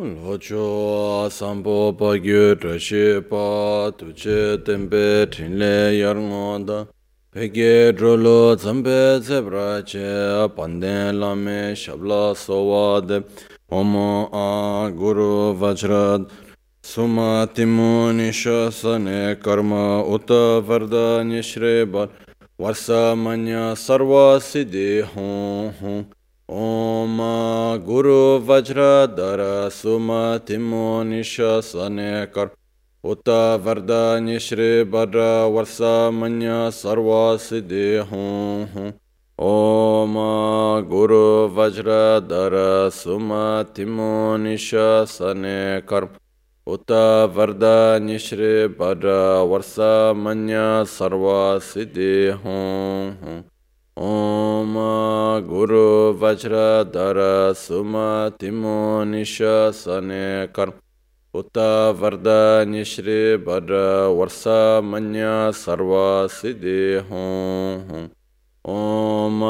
Locho sampo pagyo trashi pa tuche tempe trinle yarngonda Peke drolo tsampe tsebra che panden lame shabla sowade. Omo a guru vajrad Suma timu nisho sane karma uta varda nishre bar Varsa manya sarva siddhi hon hon. ओम गुरु वज्रधर सुमतिमो निशने कर उत वरदान्य श्री वर वर्ष मन सर्व सिद्धि हूँ ओम गुरु वज्रधर सुमतिमो निशने कर उत वरदान्य श्री वर वर्ष मन सर्व सिद्धि हूँ ॐ गुरुवज्रधर सुमतिमो निशसने कर उत वरदनिश्री वर वर्षमन्य सर्वसिद्धि हों ॐ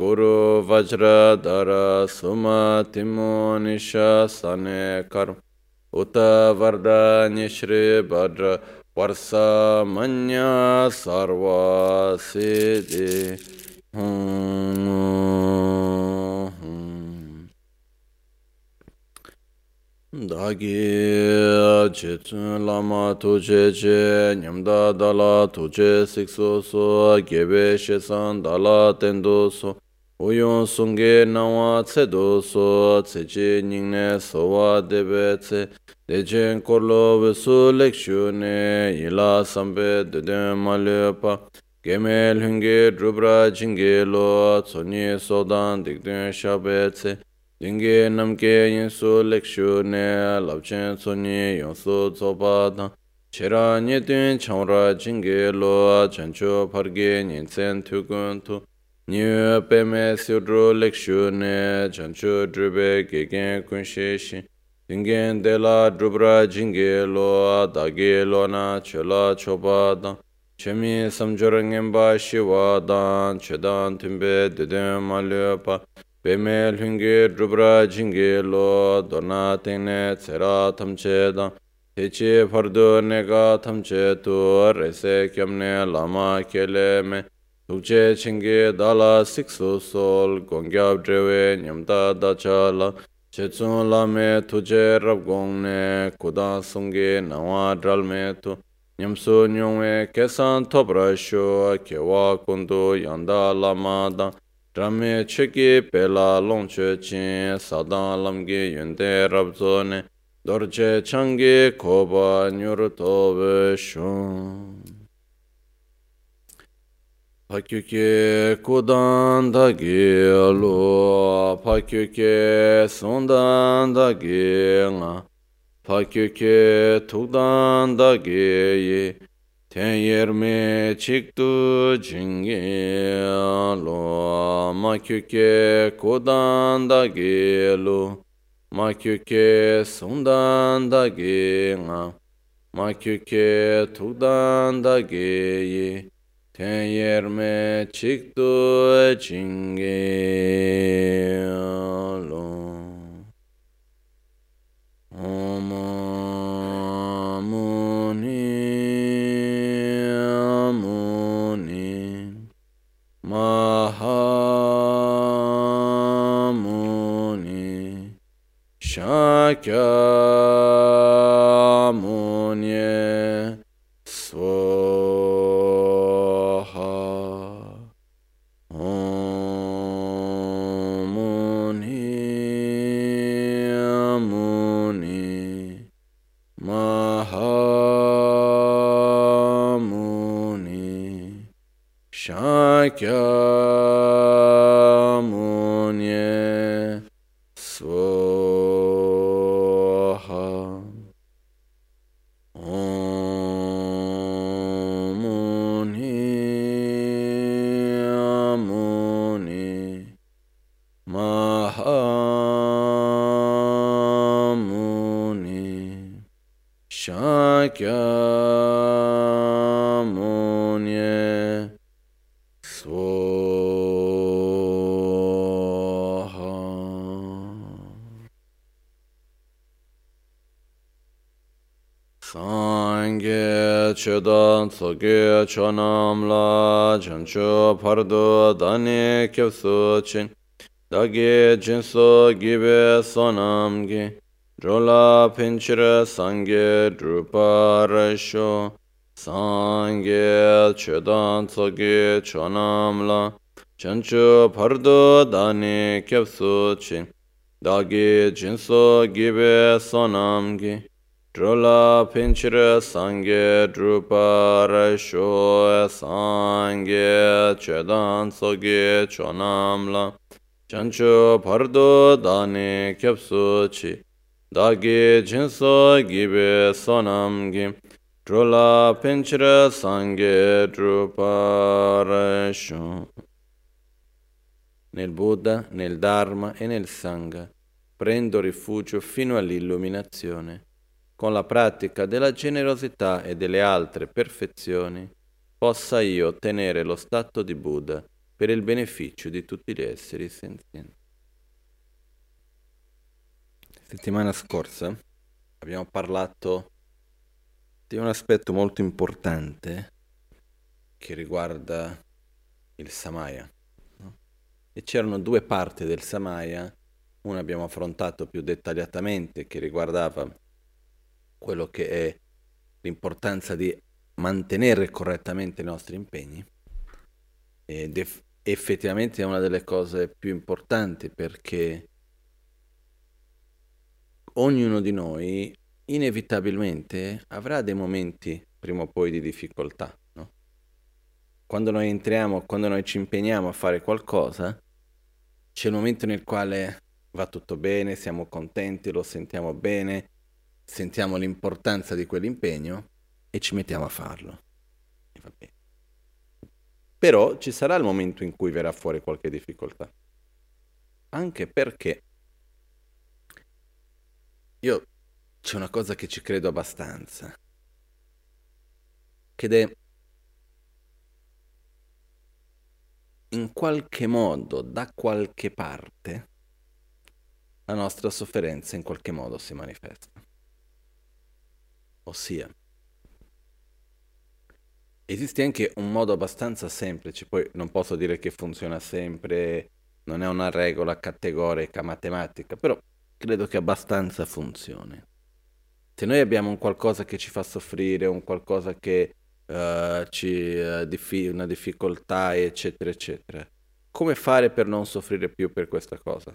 गुरुवज्रधर सुमतिमो निशसने कर उत वरदनिश्री वर वर्षमन्य सर्वसिद्धि Hmm. dāgī chēchūn lāma tūchē chē nyamdā dālā tūchē sikṣu sō gyēbē shēsān dālā tēndō sō uyōn sūngē nāwā tsēdō sō tsēchē ñiñnē sōwā dēbē tsē dēchēn kōrlō wēsū lēkshū nē yīlā sāmbē dēdēn mālē pā Gemel hungi drupra jingi lo tsoni sodan dikdun shabetse Dingi namke yinsu lekshu ne labchen tsoni yonsu tsobadan. Chera nyetun changra jingi lo chanchu pargi nyinsen tukuntu Nyu peme siudru lekshu ne chanchu drupe gegen kunshishi Dingen dela drupra jingi lo dagi lo na chola chobadan. Chemi samchora ngenpa shiwa dan, chedan timbe deden malyopa, peme lhungi drupra jingi lo, dona tingne tsera tamche dan, techi fardu nega tamche tu, rese kyamne lama kele me, tukche chingi dala siksu sol, gongyab drewe nyamta dacha la, chetsun lame tuje rab gongne kudan sungi nawa dralme tu, Nyamso nyongwe kesan topra sho kewa kundu yanda lama dang Drame cheki pela longche chin sadan lamgi yunde rabzo ne Dorje changi koba nyur tobe shun. Pakyuke kudan dagi lo, pakyuke sundan dagi nga. 파kyöke tukdan da geyi ten yerme çıktı cinge lo makyöke kodan da gelu makyöke sundan da genga makyöke tukdan da geyi ten yerme çıktı cinge lo Om Muni Muni Mahamuni Shakya chedan tsoge chonam la chancho pardo dani kyapsu chin dagi jinso gibe sonam gi. Drola pinchira sangye drupa rasho sangye chedan tsoge chonam la chancho pardo dani kyapsu chin dagi jinso gibe sonam gi Drola pinchira sangye drupa rasho sangye chedan soge chonamla chancho pardo dani kyapsu chi dagi jinso gibe sonamgi Drola pinchira sangye drupa rasho Nel Buddha, nel Dharma e nel Sangha prendo rifugio fino all'illuminazione con la pratica della generosità e delle altre perfezioni, possa io ottenere lo stato di Buddha per il beneficio di tutti gli esseri senzienti. Settimana scorsa abbiamo parlato di un aspetto molto importante che riguarda il Samaya. No? E c'erano due parti del Samaya, una abbiamo affrontato più dettagliatamente che riguardava quello che è l'importanza di mantenere correttamente i nostri impegni ed eff- effettivamente è una delle cose più importanti perché ognuno di noi inevitabilmente avrà dei momenti prima o poi di difficoltà. No? Quando noi entriamo, quando noi ci impegniamo a fare qualcosa, c'è un momento nel quale va tutto bene, siamo contenti, lo sentiamo bene, sentiamo l'importanza di quell'impegno e ci mettiamo a farlo. Però ci sarà il momento in cui verrà fuori qualche difficoltà. Anche perché io c'è una cosa che ci credo abbastanza, ed è in qualche modo, da qualche parte, la nostra sofferenza in qualche modo si manifesta. Ossia, esiste anche un modo abbastanza semplice, poi non posso dire che funziona sempre, non è una regola categorica matematica, però credo che abbastanza funzioni. Se noi abbiamo un qualcosa che ci fa soffrire, un qualcosa che uh, ci uh, una difficoltà, eccetera, eccetera, come fare per non soffrire più per questa cosa?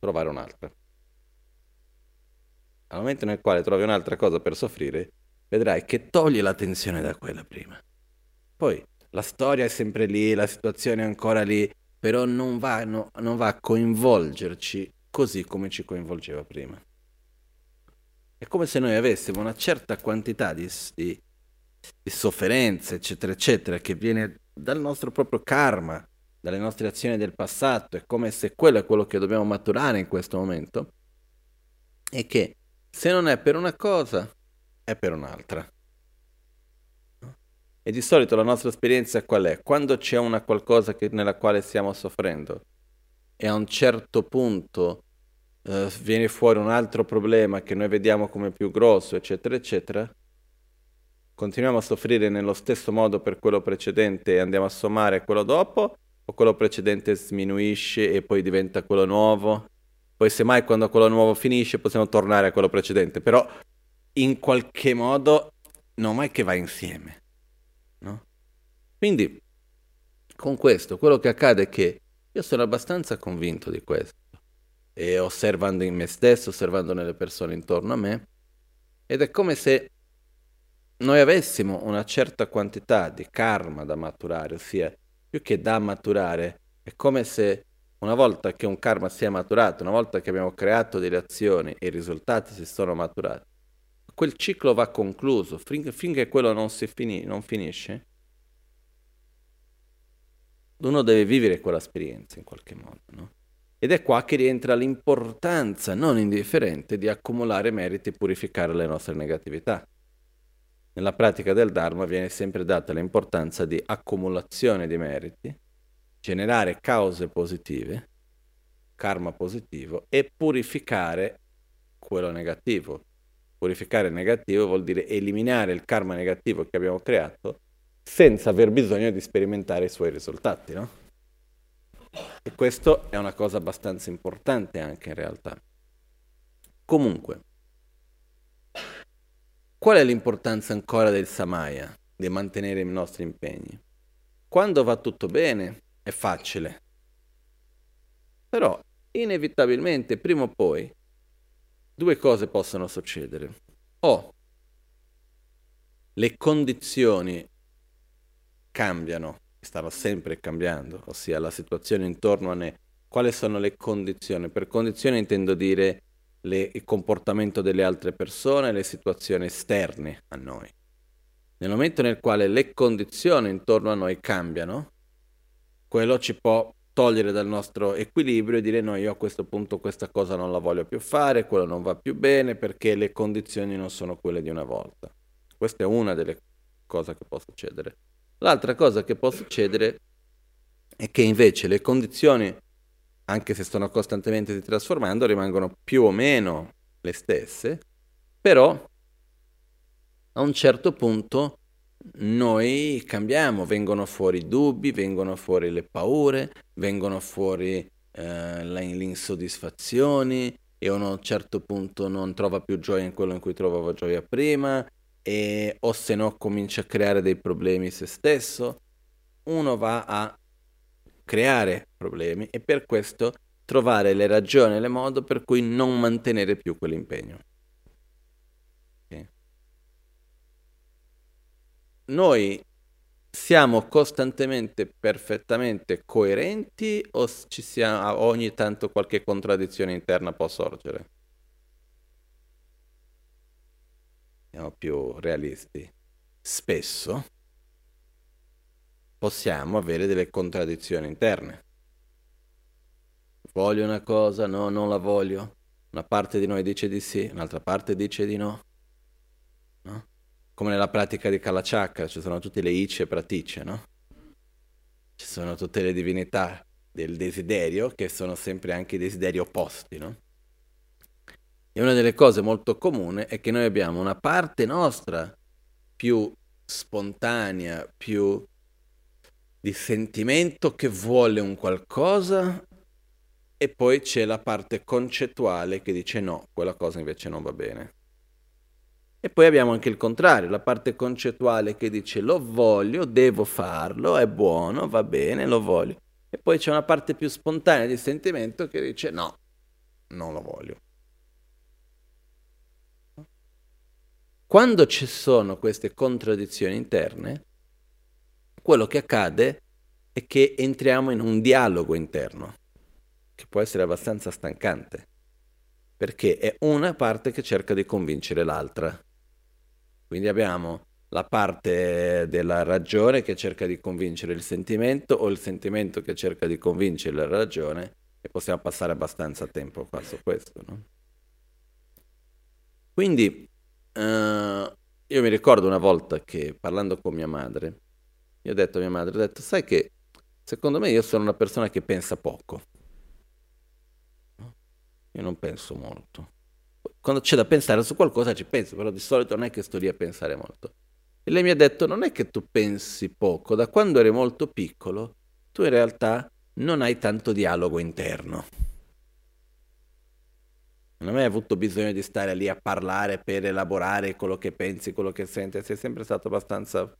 Trovare un'altra. Al momento nel quale trovi un'altra cosa per soffrire, vedrai che togli la tensione da quella prima. Poi la storia è sempre lì, la situazione è ancora lì, però non va, no, non va a coinvolgerci così come ci coinvolgeva prima. È come se noi avessimo una certa quantità di, di, di sofferenze, eccetera, eccetera, che viene dal nostro proprio karma, dalle nostre azioni del passato, è come se quello è quello che dobbiamo maturare in questo momento, e che se non è per una cosa, è per un'altra. E di solito la nostra esperienza qual è? Quando c'è una qualcosa che, nella quale stiamo soffrendo e a un certo punto eh, viene fuori un altro problema che noi vediamo come più grosso, eccetera, eccetera, continuiamo a soffrire nello stesso modo per quello precedente e andiamo a sommare quello dopo, o quello precedente sminuisce e poi diventa quello nuovo? Poi semmai quando quello nuovo finisce possiamo tornare a quello precedente, però in qualche modo non è che va insieme. No? Quindi con questo quello che accade è che io sono abbastanza convinto di questo e osservando in me stesso, osservando nelle persone intorno a me, ed è come se noi avessimo una certa quantità di karma da maturare, ossia più che da maturare, è come se una volta che un karma sia maturato, una volta che abbiamo creato delle azioni e i risultati si sono maturati, quel ciclo va concluso. Fin- finché quello non, fini- non finisce, uno deve vivere quell'esperienza in qualche modo. No? Ed è qua che rientra l'importanza non indifferente di accumulare meriti e purificare le nostre negatività. Nella pratica del Dharma viene sempre data l'importanza di accumulazione di meriti generare cause positive, karma positivo, e purificare quello negativo, Purificare il negativo vuol dire eliminare il karma negativo che abbiamo creato senza aver bisogno di sperimentare i suoi risultati, no? E questo è una cosa abbastanza importante anche in realtà. Comunque, qual è l'importanza ancora del samaya, di mantenere i nostri impegni? Quando va tutto bene è facile, però inevitabilmente prima o poi due cose possono succedere. O le condizioni cambiano, stanno sempre cambiando, ossia la situazione intorno a noi, quali sono le condizioni? Per condizioni intendo dire le, il comportamento delle altre persone, le situazioni esterne a noi. Nel momento nel quale le condizioni intorno a noi cambiano, quello ci può togliere dal nostro equilibrio e dire no, io a questo punto questa cosa non la voglio più fare, quello non va più bene perché le condizioni non sono quelle di una volta. Questa è una delle cose che può succedere. L'altra cosa che può succedere è che invece le condizioni, anche se stanno costantemente si trasformando, rimangono più o meno le stesse, però a un certo punto noi cambiamo, vengono fuori dubbi, vengono fuori le paure, vengono fuori eh, le insoddisfazioni e uno a un certo punto non trova più gioia in quello in cui trovava gioia prima e, o se no comincia a creare dei problemi se stesso, uno va a creare problemi e per questo trovare le ragioni e le modi per cui non mantenere più quell'impegno. Noi siamo costantemente perfettamente coerenti o ci sia, ogni tanto qualche contraddizione interna può sorgere? Siamo più realisti. Spesso possiamo avere delle contraddizioni interne. Voglio una cosa, no, non la voglio. Una parte di noi dice di sì, un'altra parte dice di no. Come nella pratica di Kalachakra, ci sono tutte le Ice e no? Ci sono tutte le divinità del desiderio che sono sempre anche i desideri opposti, no? E una delle cose molto comuni è che noi abbiamo una parte nostra più spontanea, più di sentimento che vuole un qualcosa e poi c'è la parte concettuale che dice no, quella cosa invece non va bene. E poi abbiamo anche il contrario, la parte concettuale che dice lo voglio, devo farlo, è buono, va bene, lo voglio. E poi c'è una parte più spontanea di sentimento che dice no, non lo voglio. Quando ci sono queste contraddizioni interne, quello che accade è che entriamo in un dialogo interno, che può essere abbastanza stancante, perché è una parte che cerca di convincere l'altra. Quindi abbiamo la parte della ragione che cerca di convincere il sentimento o il sentimento che cerca di convincere la ragione e possiamo passare abbastanza tempo qua su questo. No? Quindi uh, io mi ricordo una volta che parlando con mia madre, io ho detto a mia madre, ho detto, sai che secondo me io sono una persona che pensa poco. Io non penso molto quando c'è da pensare su qualcosa ci penso, però di solito non è che sto lì a pensare molto. E lei mi ha detto, non è che tu pensi poco, da quando eri molto piccolo, tu in realtà non hai tanto dialogo interno. Non hai mai avuto bisogno di stare lì a parlare per elaborare quello che pensi, quello che senti, sei sempre stato abbastanza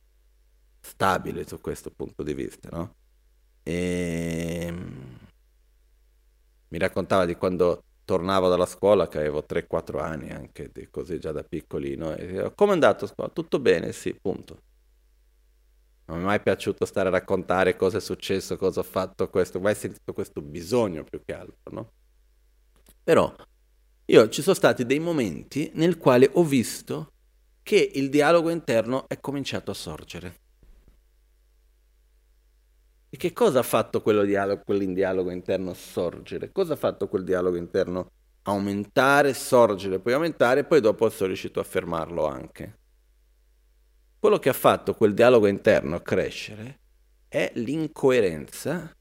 stabile su questo punto di vista, no? E... Ehm, mi raccontava di quando tornavo dalla scuola che avevo 3-4 anni anche così già da piccolino e come è andato a scuola? Tutto bene, sì, punto. Non mi è mai piaciuto stare a raccontare cosa è successo, cosa ho fatto, questo, mai sentito questo bisogno più che altro, no? Però io ci sono stati dei momenti nel quale ho visto che il dialogo interno è cominciato a sorgere. E che cosa ha fatto quello dialogo, quell'indialogo interno sorgere? Cosa ha fatto quel dialogo interno aumentare, sorgere, poi aumentare e poi dopo sono riuscito a fermarlo anche? Quello che ha fatto quel dialogo interno crescere è l'incoerenza,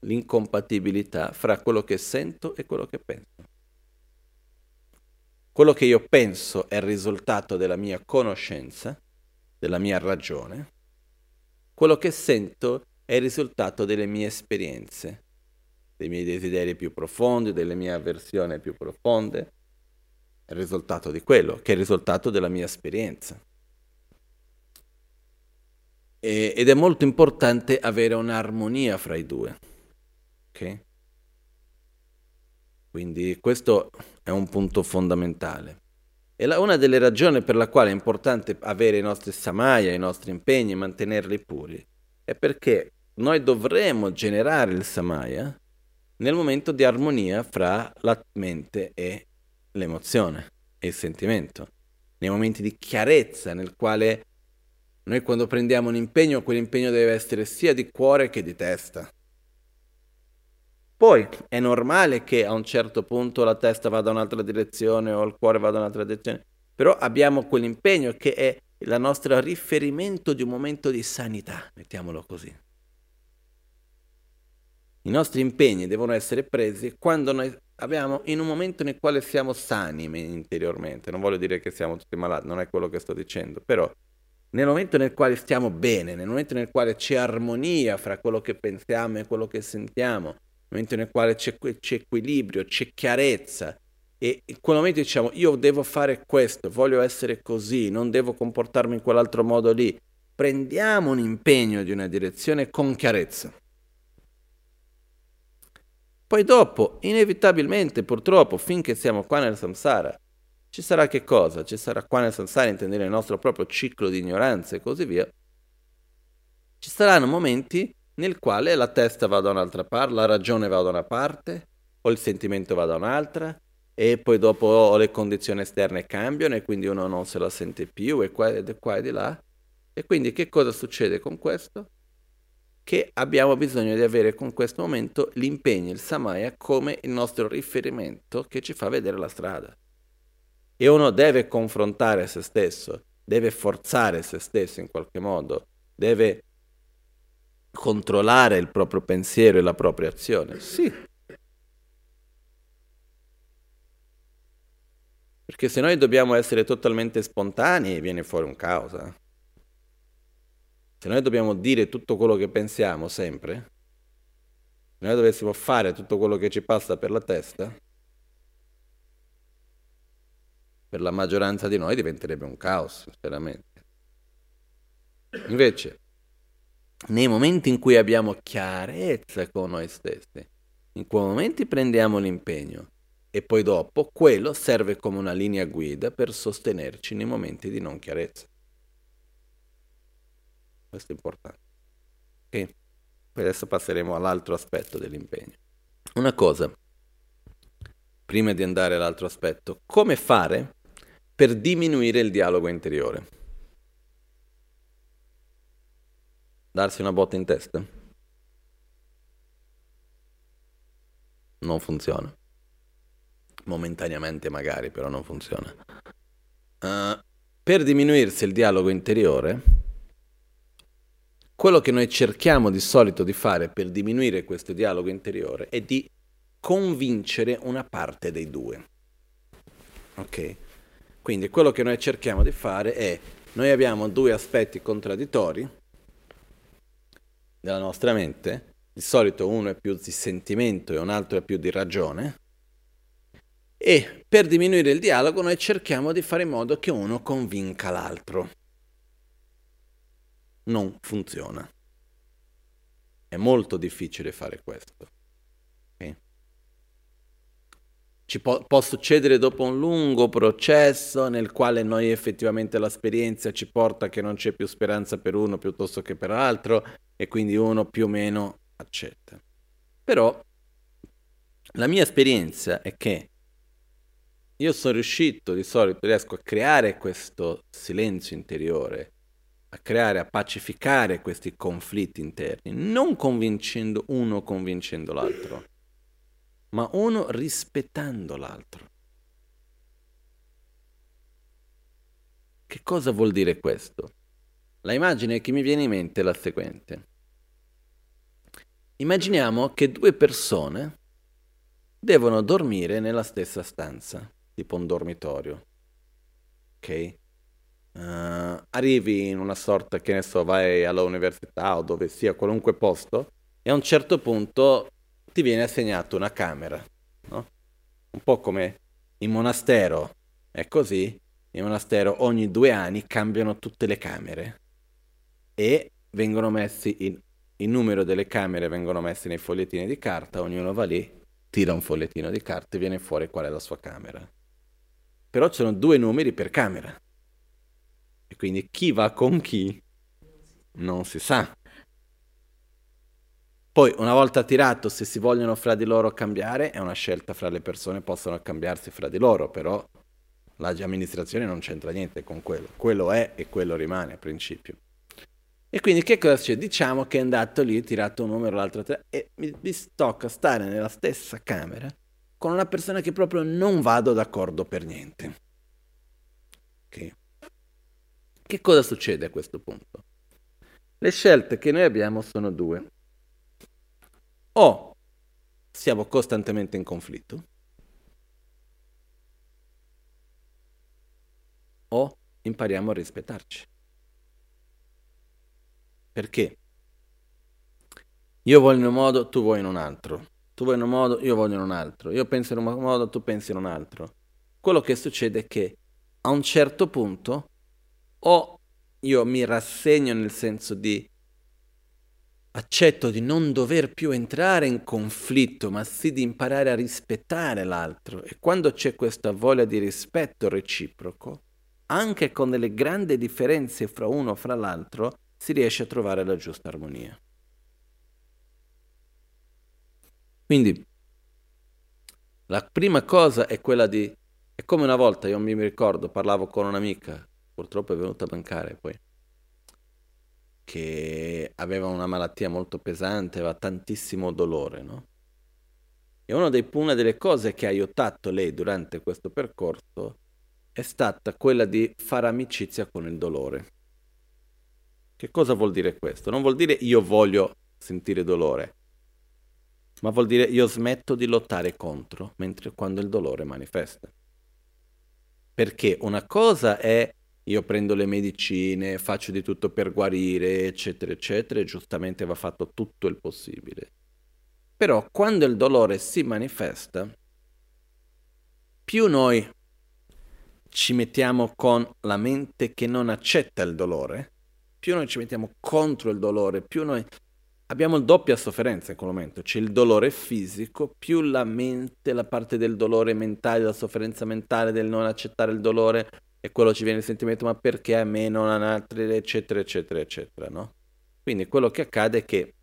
l'incompatibilità fra quello che sento e quello che penso. quello che io penso è il risultato della mia conoscenza, della mia ragione, quello che sento è il risultato delle mie esperienze, dei miei desideri più profondi, delle mie avversioni più profonde, è il risultato di quello, che è il risultato della mia esperienza. E, ed è molto importante avere un'armonia fra i due. Okay? Quindi questo è un punto fondamentale. E la, una delle ragioni per la quale è importante avere i nostri samaya, i nostri impegni, mantenerli puri, è perché noi dovremo generare il samaya nel momento di armonia fra la mente e l'emozione e il sentimento, nei momenti di chiarezza nel quale noi quando prendiamo un impegno, quell'impegno deve essere sia di cuore che di testa. Poi è normale che a un certo punto la testa vada in un'altra direzione o il cuore vada in un'altra direzione, però abbiamo quell'impegno che è il nostro riferimento di un momento di sanità, mettiamolo così. I nostri impegni devono essere presi quando noi abbiamo in un momento nel quale siamo sani interiormente. Non voglio dire che siamo tutti malati, non è quello che sto dicendo, però nel momento nel quale stiamo bene, nel momento nel quale c'è armonia fra quello che pensiamo e quello che sentiamo, nel momento nel quale c'è, c'è equilibrio, c'è chiarezza, e in quel momento diciamo io devo fare questo, voglio essere così, non devo comportarmi in quell'altro modo lì, prendiamo un impegno di una direzione con chiarezza. Poi dopo, inevitabilmente, purtroppo, finché siamo qua nel samsara, ci sarà che cosa? Ci sarà qua nel samsara intendere il nostro proprio ciclo di ignoranza e così via. Ci saranno momenti nel quale la testa va da un'altra parte, la ragione va da una parte, o il sentimento va da un'altra, e poi dopo le condizioni esterne cambiano e quindi uno non se la sente più e qua e, qua e di là. E quindi che cosa succede con questo? Che abbiamo bisogno di avere con questo momento l'impegno, il samaya, come il nostro riferimento che ci fa vedere la strada. E uno deve confrontare se stesso, deve forzare se stesso in qualche modo, deve controllare il proprio pensiero e la propria azione. Sì. Perché se noi dobbiamo essere totalmente spontanei viene fuori un caos. Eh? Se noi dobbiamo dire tutto quello che pensiamo sempre, se noi dovessimo fare tutto quello che ci passa per la testa, per la maggioranza di noi diventerebbe un caos, veramente. Invece, nei momenti in cui abbiamo chiarezza con noi stessi, in quei momenti prendiamo l'impegno e poi dopo quello serve come una linea guida per sostenerci nei momenti di non chiarezza. Questo è importante. Poi adesso passeremo all'altro aspetto dell'impegno. Una cosa, prima di andare all'altro aspetto, come fare per diminuire il dialogo interiore. Darsi una botta in testa? Non funziona. Momentaneamente magari, però non funziona. Uh, per diminuirsi il dialogo interiore, quello che noi cerchiamo di solito di fare per diminuire questo dialogo interiore è di convincere una parte dei due. Ok? Quindi quello che noi cerchiamo di fare è, noi abbiamo due aspetti contraddittori della nostra mente, di solito uno è più di sentimento e un altro è più di ragione, e per diminuire il dialogo noi cerchiamo di fare in modo che uno convinca l'altro. Non funziona. È molto difficile fare questo. ci può, può, succedere dopo un lungo processo nel quale noi effettivamente l'esperienza ci porta che non c'è più speranza per uno piuttosto che per l'altro e quindi uno più o meno accetta. Però la mia esperienza è che io sono riuscito, di solito riesco a creare questo silenzio interiore, a creare, a pacificare questi conflitti interni, non convincendo uno convincendo l'altro ma uno rispettando l'altro. Che cosa vuol dire questo? La immagine che mi viene in mente è la seguente. Immaginiamo che due persone devono dormire nella stessa stanza. tipo un dormitorio. Ok? Uh, arrivi in una sorta, che ne so, vai all'università o dove sia, qualunque posto, e a un certo punto ti viene assegnata una camera, no? Un po' come in monastero è così, in monastero ogni due anni cambiano tutte le camere e vengono messi in, il numero delle camere vengono messi nei fogliettini di carta, ognuno va lì, tira un fogliettino di carta e viene fuori qual è la sua camera. Però ci sono due numeri per camera. E quindi chi va con chi non si sa. Poi, una volta tirato, se si vogliono fra di loro cambiare, è una scelta fra le persone, possono cambiarsi fra di loro, però l'amministrazione non c'entra niente con quello. Quello è e quello rimane a principio. E quindi che cosa c'è? Diciamo che è andato lì, tirato un numero, l'altro e mi, mi tocca stare nella stessa camera con una persona che proprio non vado d'accordo per niente. Ok? Che cosa succede a questo punto? Le scelte che noi abbiamo sono due. O siamo costantemente in conflitto, o impariamo a rispettarci. Perché? Io voglio in un modo, tu vuoi in un altro. Tu vuoi in un modo, io voglio in un altro. Io penso in un modo, tu pensi in un altro. Quello che succede è che a un certo punto o io mi rassegno nel senso di accetto di non dover più entrare in conflitto, ma sì di imparare a rispettare l'altro. E quando c'è questa voglia di rispetto reciproco, anche con delle grandi differenze fra uno e fra l'altro, si riesce a trovare la giusta armonia. Quindi la prima cosa è quella di... È come una volta, io mi ricordo, parlavo con un'amica, purtroppo è venuta a mancare poi, che aveva una malattia molto pesante, aveva tantissimo dolore, no? E una, dei, una delle cose che ha aiutato lei durante questo percorso è stata quella di fare amicizia con il dolore. Che cosa vuol dire questo? Non vuol dire io voglio sentire dolore, ma vuol dire io smetto di lottare contro mentre quando il dolore manifesta. Perché una cosa è io prendo le medicine, faccio di tutto per guarire, eccetera, eccetera, e giustamente va fatto tutto il possibile. Però quando il dolore si manifesta, più noi ci mettiamo con la mente che non accetta il dolore, più noi ci mettiamo contro il dolore, più noi abbiamo doppia sofferenza in quel momento. C'è il dolore fisico, più la mente, la parte del dolore mentale, la sofferenza mentale del non accettare il dolore, e quello ci viene il sentimento, ma perché a me non a altri, eccetera, eccetera, eccetera, no? Quindi quello che accade è che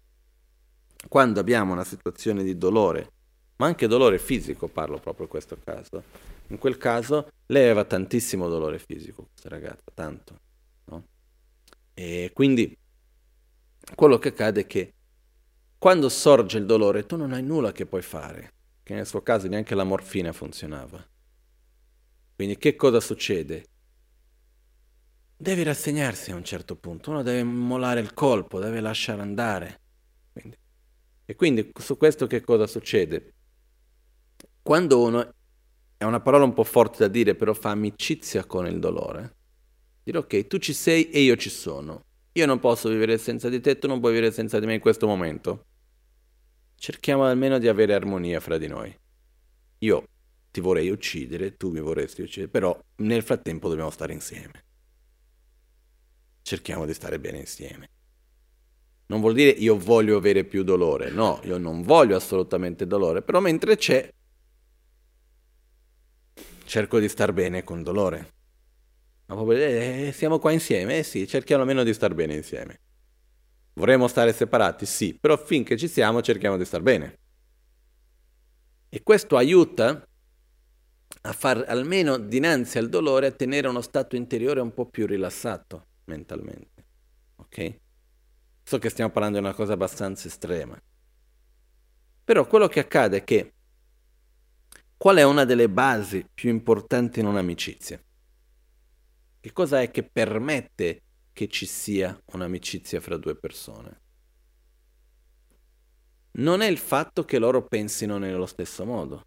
quando abbiamo una situazione di dolore, ma anche dolore fisico, parlo proprio in questo caso, in quel caso lei aveva tantissimo dolore fisico, questa ragazza, tanto. E quindi quello che accade è che quando sorge il dolore tu non hai nulla che puoi fare, che nel suo caso neanche la morfina funzionava. Quindi che cosa succede? Devi rassegnarsi a un certo punto, uno deve mollare il colpo, deve lasciare andare. Quindi. E quindi su questo che cosa succede? Quando uno, è una parola un po' forte da dire, però fa amicizia con il dolore, Dire ok, tu ci sei e io ci sono. Io non posso vivere senza di te, tu non puoi vivere senza di me in questo momento. Cerchiamo almeno di avere armonia fra di noi. Io ti vorrei uccidere, tu mi vorresti uccidere, però nel frattempo dobbiamo stare insieme. Cerchiamo di stare bene insieme. Non vuol dire io voglio avere più dolore, no, io non voglio assolutamente dolore, però mentre c'è cerco di star bene con dolore. Ma proprio, eh, siamo qua insieme? Eh sì, cerchiamo almeno di star bene insieme. Vorremmo stare separati? Sì, però finché ci siamo cerchiamo di star bene. E questo aiuta a far almeno dinanzi al dolore a tenere uno stato interiore un po' più rilassato mentalmente. Ok? So che stiamo parlando di una cosa abbastanza estrema. Però quello che accade è che qual è una delle basi più importanti in un'amicizia? Che cosa è che permette che ci sia un'amicizia fra due persone? Non è il fatto che loro pensino nello stesso modo.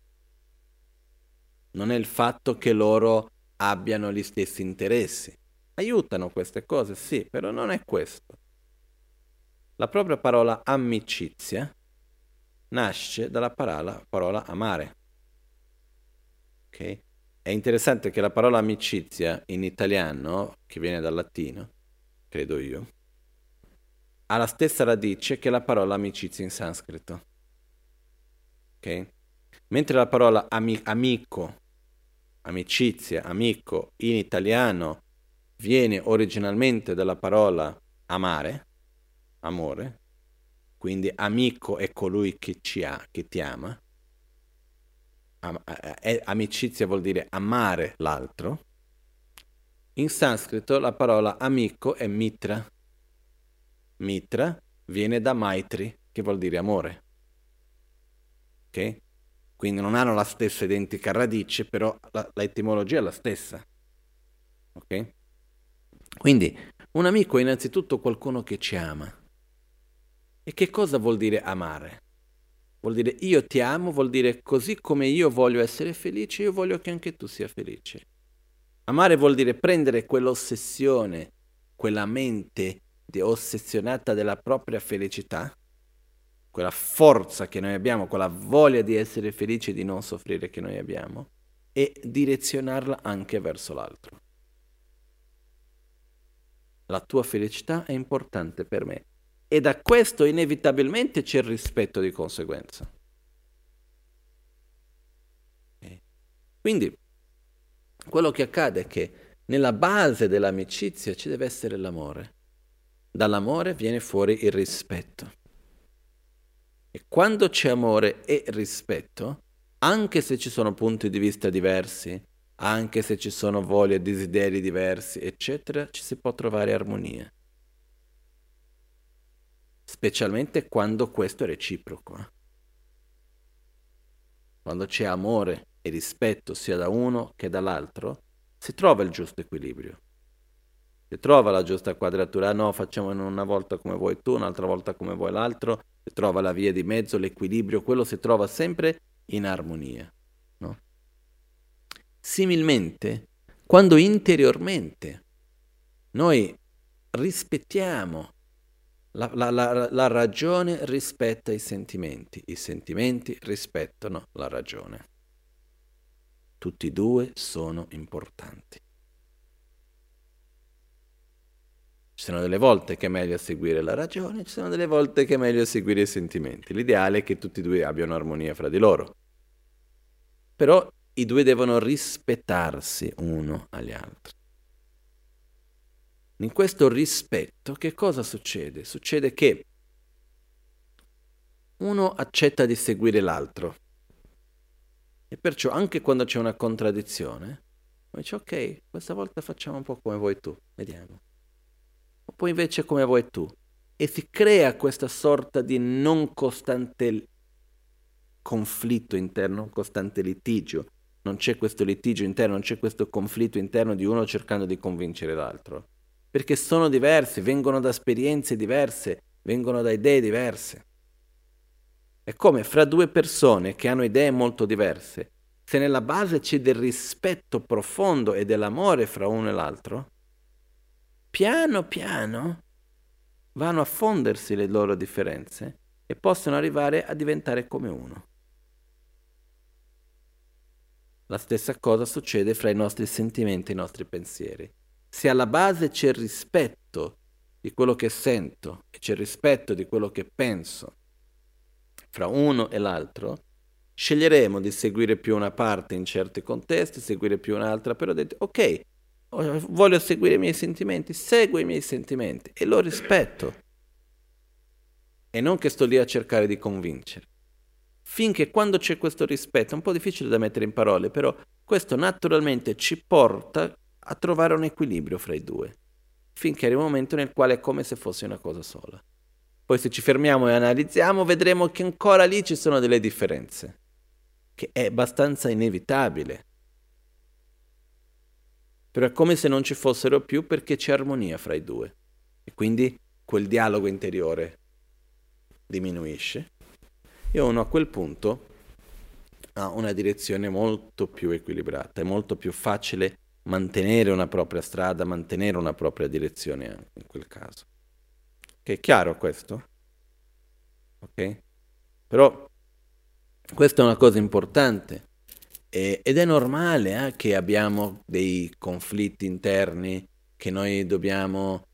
Non è il fatto che loro abbiano gli stessi interessi. Aiutano queste cose, sì, però non è questo. La propria parola amicizia nasce dalla parola, parola amare. Okay? È interessante che la parola amicizia in italiano, che viene dal latino, credo io, ha la stessa radice che la parola amicizia in sanscrito. Okay? Mentre la parola ami- amico, amicizia, amico in italiano viene originalmente dalla parola amare, amore, quindi amico è colui che ci ha, che ti ama, Am- eh, amicizia vuol dire amare l'altro. In sanscrito la parola amico è mitra. Mitra viene da maitri, che vuol dire amore. Ok? Quindi non hanno la stessa identica radice, però la, la etimologia è la stessa. Ok? Quindi un amico è innanzitutto qualcuno che ci ama. E che cosa vuol dire amare? Vuol dire io ti amo, vuol dire così come io voglio essere felice, io voglio che anche tu sia felice. Amare vuol dire prendere quell'ossessione, quella mente ossessionata della propria felicità, quella forza che noi abbiamo, quella voglia di essere felici e di non soffrire che noi abbiamo, e direzionarla anche verso l'altro. La tua felicità è importante per me e da questo inevitabilmente c'è il rispetto di conseguenza. Quindi quello che accade è che nella base dell'amicizia ci deve essere l'amore. Dall'amore viene fuori il rispetto. E quando c'è amore e rispetto, anche se ci sono punti di vista diversi, anche se ci sono voglie e desideri diversi, eccetera, ci si può trovare armonia specialmente quando questo è reciproco. Eh. Quando c'è amore e rispetto sia da uno che dall'altro, si trova il giusto equilibrio. Si trova la giusta quadratura, no, facciamo una volta come vuoi tu, un'altra volta come vuoi l'altro, trova la via di mezzo, l'equilibrio, quello si trova sempre in armonia. No? Similmente, quando interiormente noi rispettiamo la, la, la, la ragione rispetta i sentimenti, i sentimenti rispettano la ragione. Tutti e due sono importanti. Ci sono delle volte che è meglio seguire la ragione, ci sono delle volte che è meglio seguire i sentimenti. L'ideale è che tutti e due abbiano armonia fra di loro. Però i due devono rispettarsi uno agli altri. In questo rispetto che cosa succede? Succede che uno accetta di seguire l'altro e perciò anche quando c'è una contraddizione, dice ok, questa volta facciamo un po' come vuoi tu, vediamo. Poi invece come vuoi tu. E si crea questa sorta di non costante conflitto interno, un costante litigio. Non c'è questo litigio interno, non c'è questo conflitto interno di uno cercando di convincere l'altro perché sono diversi, vengono da esperienze diverse, vengono da idee diverse. È come fra due persone che hanno idee molto diverse, se nella base c'è del rispetto profondo e dell'amore fra uno e l'altro, piano piano vanno a fondersi le loro differenze e possono arrivare a diventare come uno. La stessa cosa succede fra i nostri sentimenti e i nostri pensieri se alla base c'è il rispetto di quello che sento e c'è il rispetto di quello che penso fra uno e l'altro, sceglieremo di seguire più una parte in certi contesti, seguire più un'altra, però dite, ok, voglio seguire i miei sentimenti, seguo i miei sentimenti e lo rispetto. E non che sto lì a cercare di convincere. Finché quando c'è questo rispetto, è un po' difficile da mettere in parole, però questo naturalmente ci porta a trovare un equilibrio fra i due, finché arriva un momento nel quale è come se fosse una cosa sola. Poi se ci fermiamo e analizziamo vedremo che ancora lì ci sono delle differenze, che è abbastanza inevitabile. Però è come se non ci fossero più perché c'è armonia fra i due. E quindi quel dialogo interiore diminuisce. E uno a quel punto ha una direzione molto più equilibrata, è molto più facile mantenere una propria strada, mantenere una propria direzione anche in quel caso. Che è chiaro questo? Ok? Però questa è una cosa importante e, ed è normale eh, che abbiamo dei conflitti interni che noi dobbiamo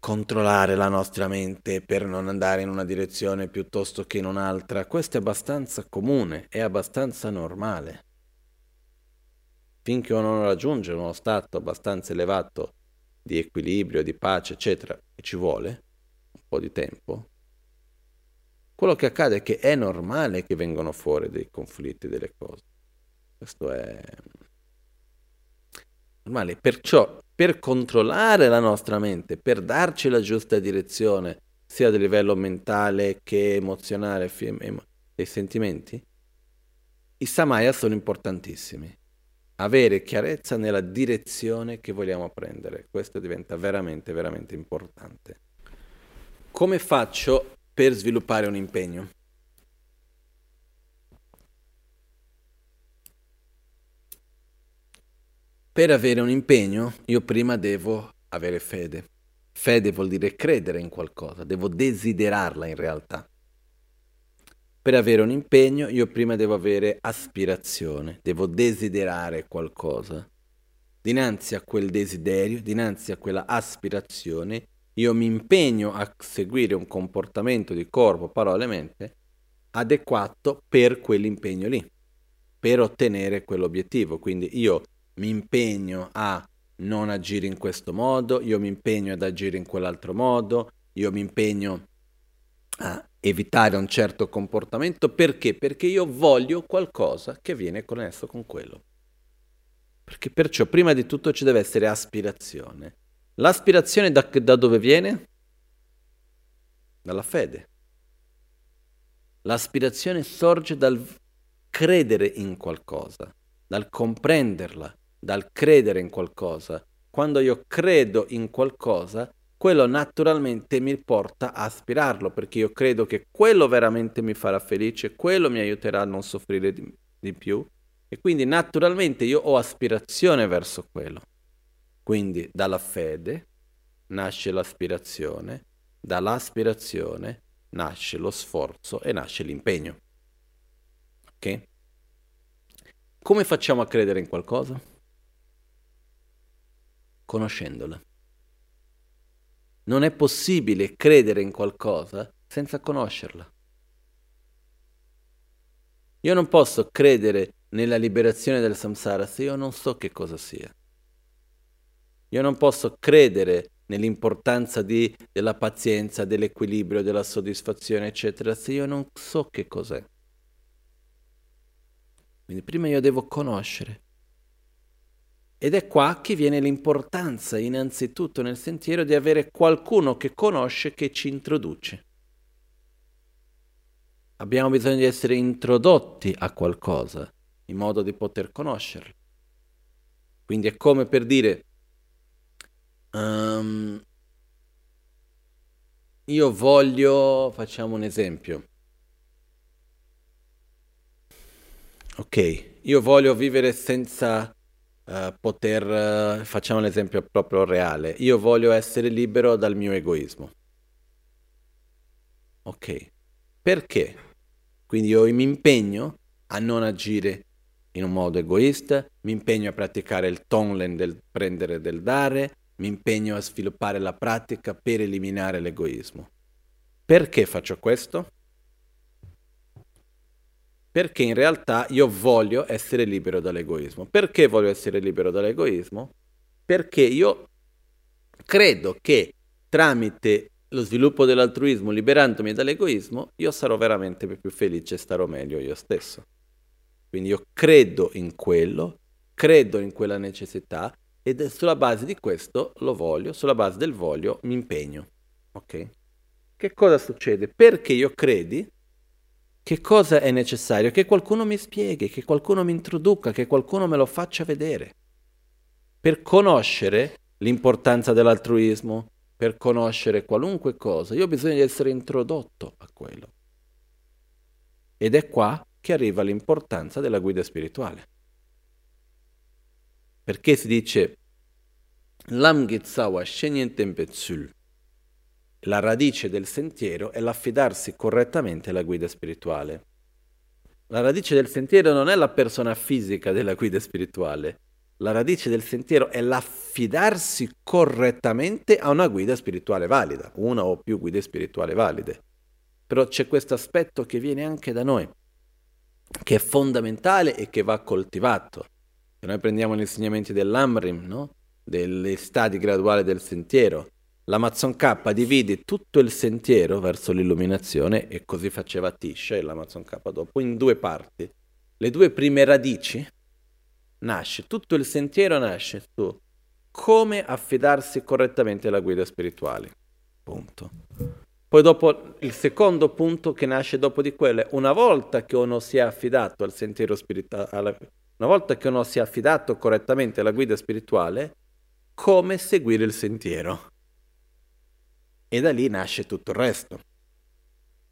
controllare la nostra mente per non andare in una direzione piuttosto che in un'altra. Questo è abbastanza comune, è abbastanza normale. Finché uno raggiunge uno stato abbastanza elevato di equilibrio, di pace, eccetera, e ci vuole un po' di tempo, quello che accade è che è normale che vengano fuori dei conflitti, delle cose. Questo è normale. Perciò, per controllare la nostra mente, per darci la giusta direzione, sia a livello mentale che emozionale, dei sentimenti, i samaya sono importantissimi. Avere chiarezza nella direzione che vogliamo prendere, questo diventa veramente, veramente importante. Come faccio per sviluppare un impegno. Per avere un impegno io prima devo avere fede. Fede vuol dire credere in qualcosa, devo desiderarla in realtà. Per avere un impegno io prima devo avere aspirazione, devo desiderare qualcosa. Dinanzi a quel desiderio, dinanzi a quella aspirazione, io mi impegno a seguire un comportamento di corpo, parole e mente adeguato per quell'impegno lì, per ottenere quell'obiettivo. Quindi io mi impegno a non agire in questo modo, io mi impegno ad agire in quell'altro modo, io mi impegno a evitare un certo comportamento perché? Perché io voglio qualcosa che viene connesso con quello. Perché perciò prima di tutto ci deve essere aspirazione. L'aspirazione da, da dove viene? Dalla fede. L'aspirazione sorge dal credere in qualcosa, dal comprenderla, dal credere in qualcosa. Quando io credo in qualcosa, quello naturalmente mi porta a aspirarlo, perché io credo che quello veramente mi farà felice, quello mi aiuterà a non soffrire di, di più, e quindi naturalmente io ho aspirazione verso quello. Quindi dalla fede nasce l'aspirazione, dall'aspirazione nasce lo sforzo e nasce l'impegno. Ok? Come facciamo a credere in qualcosa? Conoscendola. Non è possibile credere in qualcosa senza conoscerla. Io non posso credere nella liberazione del samsara se io non so che cosa sia. Io non posso credere nell'importanza di, della pazienza, dell'equilibrio, della soddisfazione, eccetera, se io non so che cos'è. Quindi prima io devo conoscere. Ed è qua che viene l'importanza, innanzitutto nel sentiero, di avere qualcuno che conosce, che ci introduce. Abbiamo bisogno di essere introdotti a qualcosa in modo di poter conoscerlo. Quindi è come per dire, Um, io voglio, facciamo un esempio. Ok, io voglio vivere senza uh, poter, uh, facciamo un esempio proprio reale, io voglio essere libero dal mio egoismo. Ok, perché? Quindi io mi impegno a non agire in un modo egoista, mi impegno a praticare il tonlen del prendere e del dare, mi impegno a sviluppare la pratica per eliminare l'egoismo. Perché faccio questo? Perché in realtà io voglio essere libero dall'egoismo. Perché voglio essere libero dall'egoismo? Perché io credo che tramite lo sviluppo dell'altruismo, liberandomi dall'egoismo, io sarò veramente più felice e starò meglio io stesso. Quindi io credo in quello, credo in quella necessità ed sulla base di questo lo voglio, sulla base del voglio mi impegno. Ok? Che cosa succede? Perché io credi, che cosa è necessario? Che qualcuno mi spieghi, che qualcuno mi introduca, che qualcuno me lo faccia vedere. Per conoscere l'importanza dell'altruismo, per conoscere qualunque cosa, io ho bisogno di essere introdotto a quello. Ed è qua che arriva l'importanza della guida spirituale. Perché si dice Lam Gitsawa Shenyentempetsul. La radice del sentiero è l'affidarsi correttamente alla guida spirituale. La radice del sentiero non è la persona fisica della guida spirituale. La radice del sentiero è l'affidarsi correttamente a una guida spirituale valida, una o più guide spirituali valide. Però c'è questo aspetto che viene anche da noi, che è fondamentale e che va coltivato. Se noi prendiamo gli insegnamenti dell'Amrim, no? degli stadi graduali del sentiero. L'Amazon K divide tutto il sentiero verso l'illuminazione e così faceva Tisha e l'Amazon K dopo in due parti. Le due prime radici nasce, tutto il sentiero nasce su come affidarsi correttamente alla guida spirituale. Punto. Poi dopo il secondo punto che nasce dopo di quello è una volta che uno si è affidato al sentiero spirituale, una volta che uno si è affidato correttamente alla guida spirituale, come seguire il sentiero. E da lì nasce tutto il resto.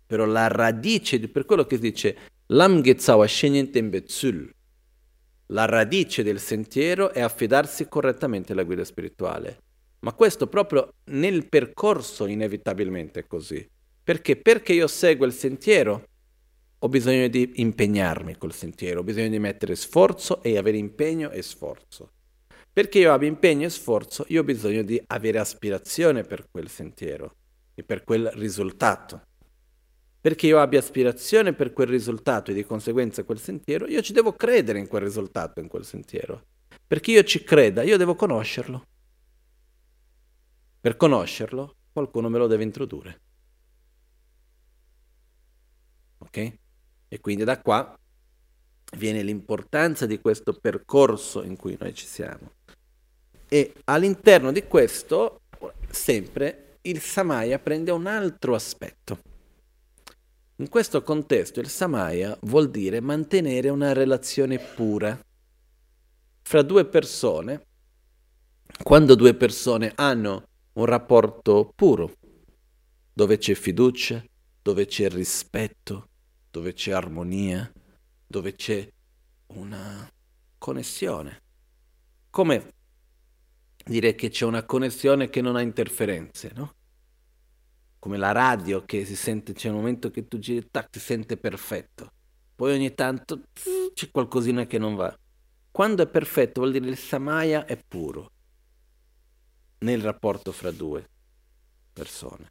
Però la radice, per quello che si dice, la radice del sentiero è affidarsi correttamente alla guida spirituale. Ma questo proprio nel percorso inevitabilmente è così. Perché? Perché io seguo il sentiero, ho bisogno di impegnarmi col sentiero, ho bisogno di mettere sforzo e avere impegno e sforzo. Perché io abbia impegno e sforzo, io ho bisogno di avere aspirazione per quel sentiero e per quel risultato. Perché io abbia aspirazione per quel risultato e di conseguenza quel sentiero, io ci devo credere in quel risultato, in quel sentiero. Perché io ci creda, io devo conoscerlo. Per conoscerlo, qualcuno me lo deve introdurre. Ok? E quindi da qua viene l'importanza di questo percorso in cui noi ci siamo. E all'interno di questo, sempre, il Samaya prende un altro aspetto. In questo contesto il Samaya vuol dire mantenere una relazione pura fra due persone, quando due persone hanno un rapporto puro, dove c'è fiducia, dove c'è rispetto, dove c'è armonia, dove c'è una connessione. Come direi che c'è una connessione che non ha interferenze, no? Come la radio che si sente, c'è un momento che tu giri, tac, si sente perfetto. Poi ogni tanto c'è qualcosina che non va. Quando è perfetto vuol dire il samaya è puro nel rapporto fra due persone.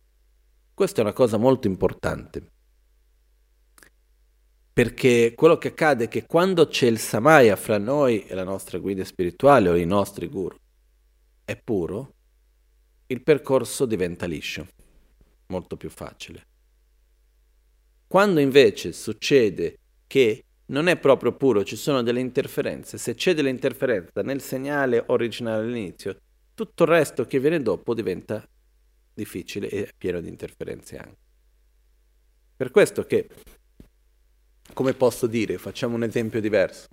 Questa è una cosa molto importante. Perché quello che accade è che quando c'è il samaya fra noi e la nostra guida spirituale o i nostri guru, è puro, il percorso diventa liscio, molto più facile. Quando invece succede che non è proprio puro, ci sono delle interferenze, se c'è dell'interferenza nel segnale originale all'inizio, tutto il resto che viene dopo diventa difficile e pieno di interferenze anche. Per questo che, come posso dire, facciamo un esempio diverso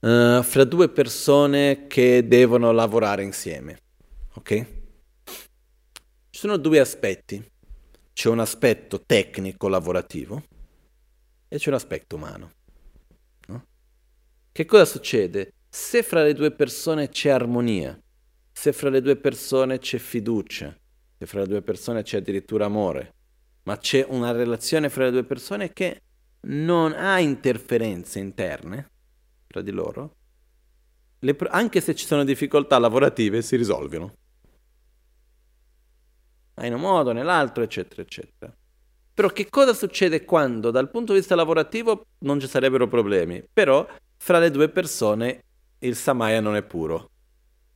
uh, fra due persone che devono lavorare insieme. Ok? Ci sono due aspetti. C'è un aspetto tecnico lavorativo e c'è un aspetto umano. No? Che cosa succede? Se fra le due persone c'è armonia, se fra le due persone c'è fiducia, se fra le due persone c'è addirittura amore, ma c'è una relazione fra le due persone che non ha interferenze interne, tra di loro, pro- anche se ci sono difficoltà lavorative, si risolvono. In un modo, nell'altro, eccetera, eccetera. Però che cosa succede quando dal punto di vista lavorativo non ci sarebbero problemi, però fra le due persone il Samaya non è puro,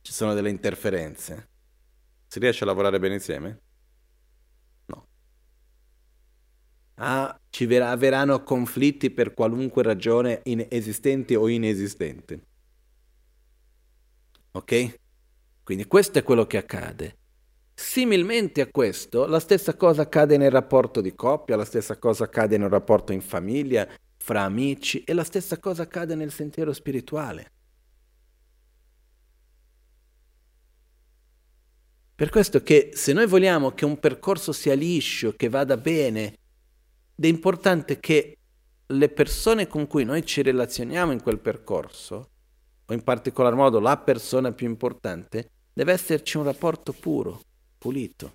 ci sono delle interferenze. Si riesce a lavorare bene insieme? Ah, ci ver- avranno conflitti per qualunque ragione esistente o inesistente. Ok? Quindi questo è quello che accade. Similmente a questo, la stessa cosa accade nel rapporto di coppia, la stessa cosa accade nel rapporto in famiglia, fra amici e la stessa cosa accade nel sentiero spirituale. Per questo che se noi vogliamo che un percorso sia liscio, che vada bene, ed è importante che le persone con cui noi ci relazioniamo in quel percorso, o in particolar modo la persona più importante, deve esserci un rapporto puro, pulito.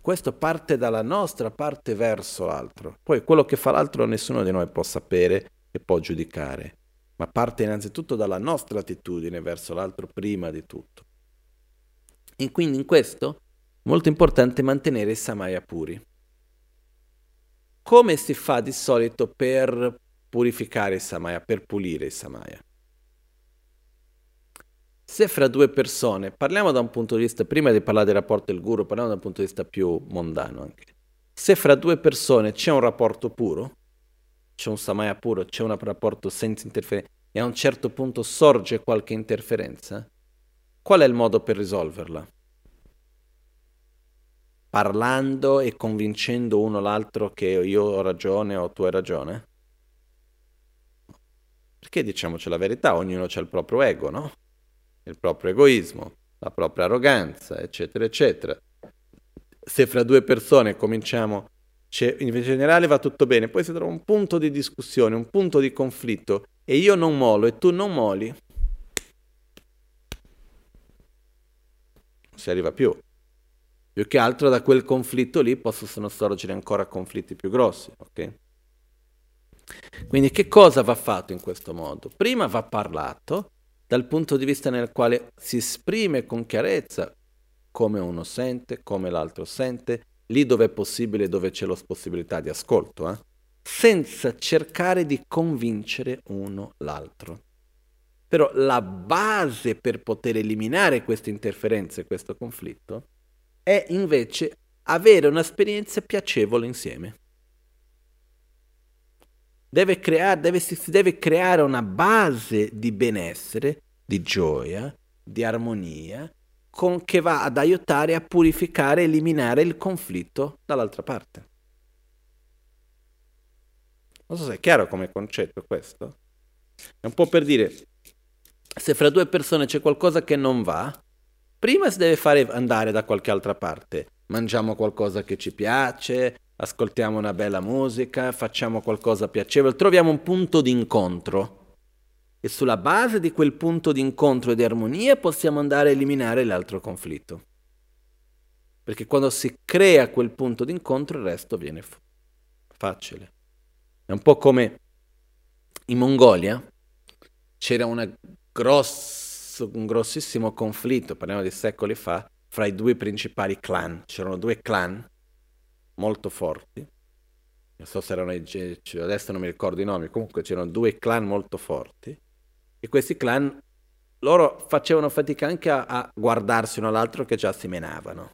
Questo parte dalla nostra parte verso l'altro. Poi quello che fa l'altro nessuno di noi può sapere e può giudicare, ma parte innanzitutto dalla nostra attitudine verso l'altro prima di tutto. E quindi in questo molto importante mantenere i samaya puri. Come si fa di solito per purificare i samaya, per pulire i samaya? Se fra due persone, parliamo da un punto di vista, prima di parlare del rapporto del guru, parliamo da un punto di vista più mondano anche. Se fra due persone c'è un rapporto puro, c'è un samaya puro, c'è un rapporto senza interferenza, e a un certo punto sorge qualche interferenza, qual è il modo per risolverla? Parlando e convincendo uno l'altro che io ho ragione o tu hai ragione? Perché diciamoci la verità, ognuno ha il proprio ego, no? Il proprio egoismo, la propria arroganza, eccetera, eccetera. Se fra due persone cominciamo, in generale va tutto bene, poi si trova un punto di discussione, un punto di conflitto e io non molo e tu non moli, non si arriva più. Più che altro da quel conflitto lì possono sorgere ancora conflitti più grossi, ok? Quindi che cosa va fatto in questo modo? Prima va parlato dal punto di vista nel quale si esprime con chiarezza come uno sente, come l'altro sente, lì dove è possibile, dove c'è la possibilità di ascolto, eh? senza cercare di convincere uno l'altro. Però la base per poter eliminare queste interferenze, questo conflitto, è invece avere un'esperienza piacevole insieme. Deve creare, deve, si deve creare una base di benessere, di gioia, di armonia, con, che va ad aiutare a purificare eliminare il conflitto dall'altra parte. Non so se è chiaro come concetto questo. È un po' per dire, se fra due persone c'è qualcosa che non va, prima si deve fare andare da qualche altra parte. Mangiamo qualcosa che ci piace, ascoltiamo una bella musica, facciamo qualcosa piacevole, troviamo un punto di incontro. E sulla base di quel punto di incontro e di armonia possiamo andare a eliminare l'altro conflitto. Perché quando si crea quel punto di incontro il resto viene f- facile. È un po' come in Mongolia c'era una grossa un grossissimo conflitto, parliamo di secoli fa, fra i due principali clan. C'erano due clan molto forti. Non so se erano i Geci, adesso non mi ricordo i nomi, comunque c'erano due clan molto forti. E questi clan, loro facevano fatica anche a, a guardarsi uno all'altro che già si menavano.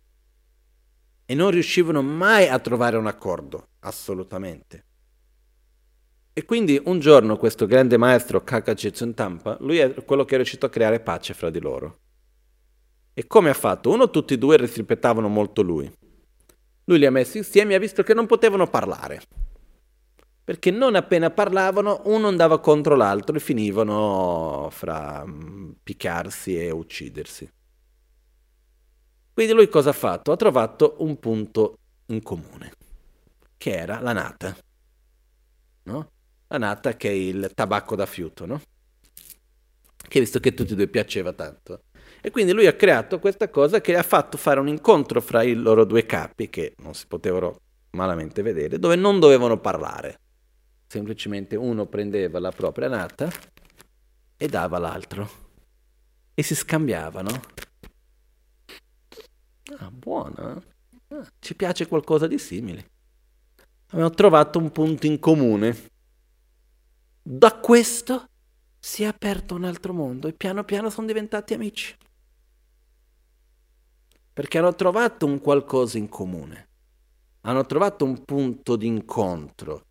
E non riuscivano mai a trovare un accordo, assolutamente. E quindi un giorno questo grande maestro Kakashi Tsuntampa, lui è quello che è riuscito a creare pace fra di loro. E come ha fatto? Uno, tutti e due rispettavano molto lui. Lui li ha messi insieme e ha visto che non potevano parlare. Perché non appena parlavano, uno andava contro l'altro e finivano fra um, picchiarsi e uccidersi. Quindi lui cosa ha fatto? Ha trovato un punto in comune, che era la nata. No? Nata che è il tabacco da fiuto, no? Che visto che a tutti e due piaceva tanto. E quindi lui ha creato questa cosa che ha fatto fare un incontro fra i loro due capi, che non si potevano malamente vedere, dove non dovevano parlare. Semplicemente uno prendeva la propria nata e dava all'altro. E si scambiavano. Ah, buona. Ah, ci piace qualcosa di simile. Abbiamo trovato un punto in comune. Da questo si è aperto un altro mondo e piano piano sono diventati amici. Perché hanno trovato un qualcosa in comune, hanno trovato un punto di incontro.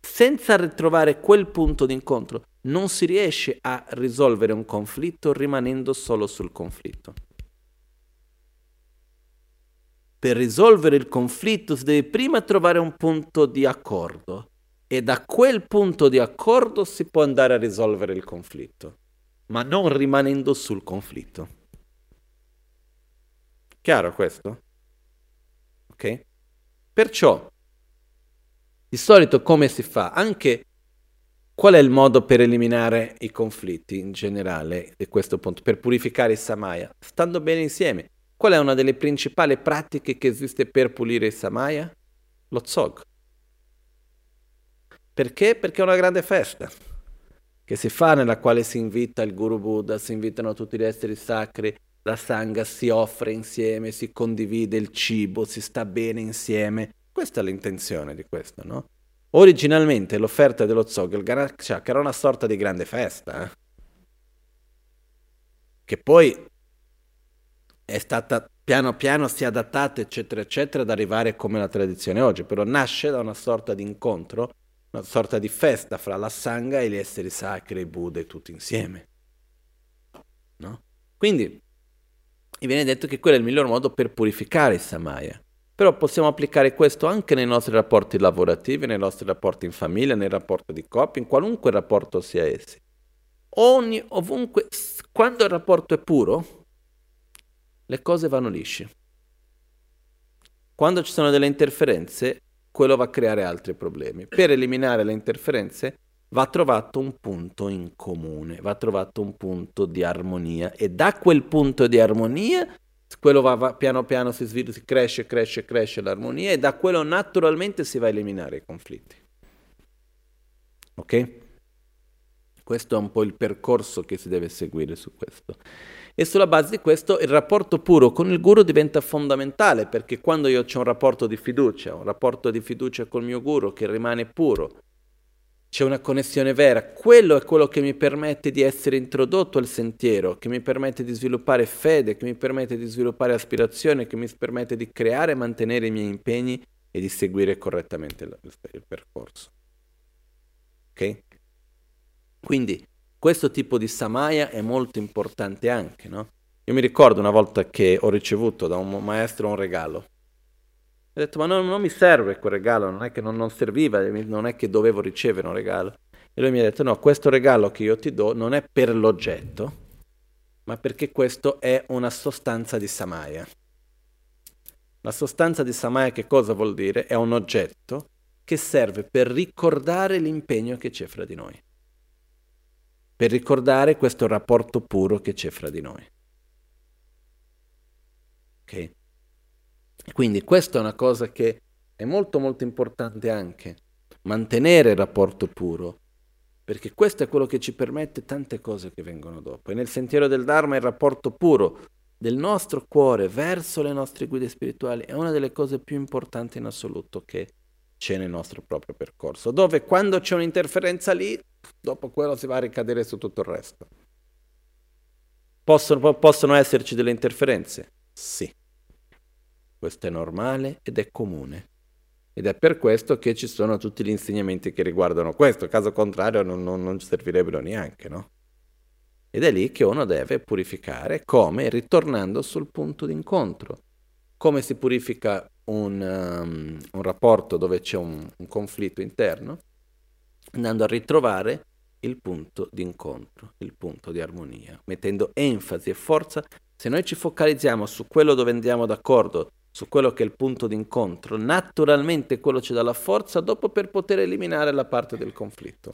Senza ritrovare quel punto di incontro non si riesce a risolvere un conflitto rimanendo solo sul conflitto. Per risolvere il conflitto si deve prima trovare un punto di accordo e da quel punto di accordo si può andare a risolvere il conflitto, ma non rimanendo sul conflitto. Chiaro questo? Ok? Perciò Di solito come si fa? Anche qual è il modo per eliminare i conflitti in generale di questo punto, per purificare i samaya? Stando bene insieme. Qual è una delle principali pratiche che esiste per pulire i samaya? Lo zog. Perché? Perché è una grande festa che si fa nella quale si invita il Guru Buddha, si invitano tutti gli esseri sacri, la Sangha si offre insieme, si condivide il cibo, si sta bene insieme. Questa è l'intenzione di questo, no? Originalmente l'offerta dello Zog, il Ganachak, era una sorta di grande festa, eh? che poi è stata piano piano si è adattata, eccetera, eccetera, ad arrivare come la tradizione oggi, però nasce da una sorta di incontro, una sorta di festa fra la Sangha e gli esseri sacri, i Buddha, tutti insieme. No? Quindi e viene detto che quello è il miglior modo per purificare il Samaya. Però possiamo applicare questo anche nei nostri rapporti lavorativi, nei nostri rapporti in famiglia, nei rapporti di coppia, in qualunque rapporto sia essi. Ogni, ovunque, quando il rapporto è puro, le cose vanno lisce. Quando ci sono delle interferenze, quello va a creare altri problemi. Per eliminare le interferenze va trovato un punto in comune, va trovato un punto di armonia e da quel punto di armonia quello va, va piano piano si sviluppa, si cresce, cresce, cresce l'armonia e da quello naturalmente si va a eliminare i conflitti. Ok? Questo è un po' il percorso che si deve seguire su questo. E sulla base di questo il rapporto puro con il guru diventa fondamentale perché quando io ho un rapporto di fiducia, un rapporto di fiducia col mio guru che rimane puro, c'è una connessione vera. Quello è quello che mi permette di essere introdotto al sentiero, che mi permette di sviluppare fede, che mi permette di sviluppare aspirazione, che mi permette di creare e mantenere i miei impegni e di seguire correttamente il, il percorso. Ok? Quindi questo tipo di samaya è molto importante anche, no? Io mi ricordo una volta che ho ricevuto da un maestro un regalo ho detto, ma non, non, mi serve quel regalo, non è che non, non, serviva, non è che dovevo ricevere un regalo. E lui mi ha detto, no, questo regalo che io ti do non è per l'oggetto, ma perché questo è una sostanza di Samaya. La sostanza di Samaya che cosa vuol dire? È un oggetto che serve per ricordare l'impegno che c'è fra di noi. Per ricordare questo rapporto puro che c'è fra di noi. Ok? Quindi questa è una cosa che è molto molto importante anche, mantenere il rapporto puro, perché questo è quello che ci permette tante cose che vengono dopo. E nel sentiero del Dharma il rapporto puro del nostro cuore verso le nostre guide spirituali è una delle cose più importanti in assoluto che c'è nel nostro proprio percorso, dove quando c'è un'interferenza lì, dopo quello si va a ricadere su tutto il resto. Possono, possono esserci delle interferenze? Sì. Questo è normale ed è comune. Ed è per questo che ci sono tutti gli insegnamenti che riguardano questo, caso contrario non, non, non servirebbero neanche, no? Ed è lì che uno deve purificare, come? Ritornando sul punto d'incontro. Come si purifica un, um, un rapporto dove c'è un, un conflitto interno? Andando a ritrovare il punto d'incontro, il punto di armonia, mettendo enfasi e forza. Se noi ci focalizziamo su quello dove andiamo d'accordo, su quello che è il punto d'incontro, naturalmente quello ci dà la forza dopo per poter eliminare la parte del conflitto.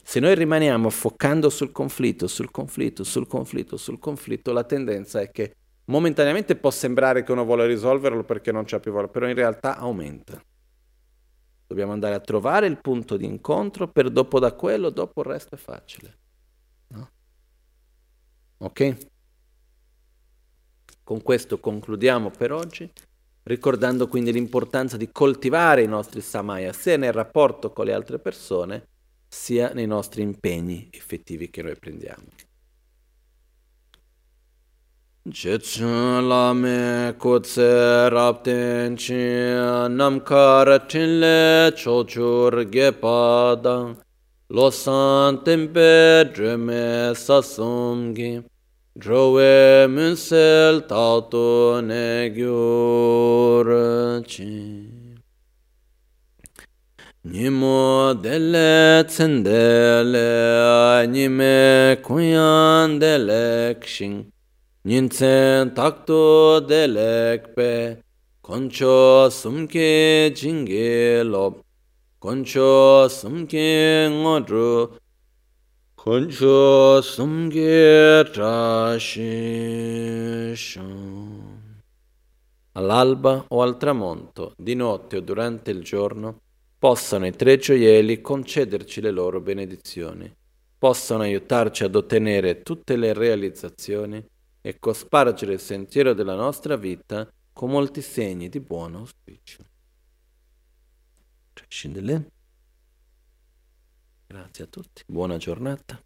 Se noi rimaniamo foccando sul conflitto, sul conflitto, sul conflitto, sul conflitto, la tendenza è che momentaneamente può sembrare che uno vuole risolverlo perché non c'è più voglia, però in realtà aumenta. Dobbiamo andare a trovare il punto di incontro per dopo da quello, dopo il resto è facile. No? Ok? Con questo concludiamo per oggi, ricordando quindi l'importanza di coltivare i nostri samaya sia nel rapporto con le altre persone, sia nei nostri impegni effettivi che noi prendiamo. Jetsun lame kutse rapten chi namkar chinle chochur gepada lo san tempe dreme sasumgi Drowe munsel tauto ne gyur chi. Nimo dele tsendele nime kuyan dele kshin. Nintsen takto dele kpe koncho sumke jinge lob. Concho sumke ngodru Concho sumke trascishan All'alba o al tramonto, di notte o durante il giorno, possano i tre gioielli concederci le loro benedizioni, possano aiutarci ad ottenere tutte le realizzazioni e cospargere il sentiero della nostra vita con molti segni di buon auspicio. Grazie a tutti, buona giornata.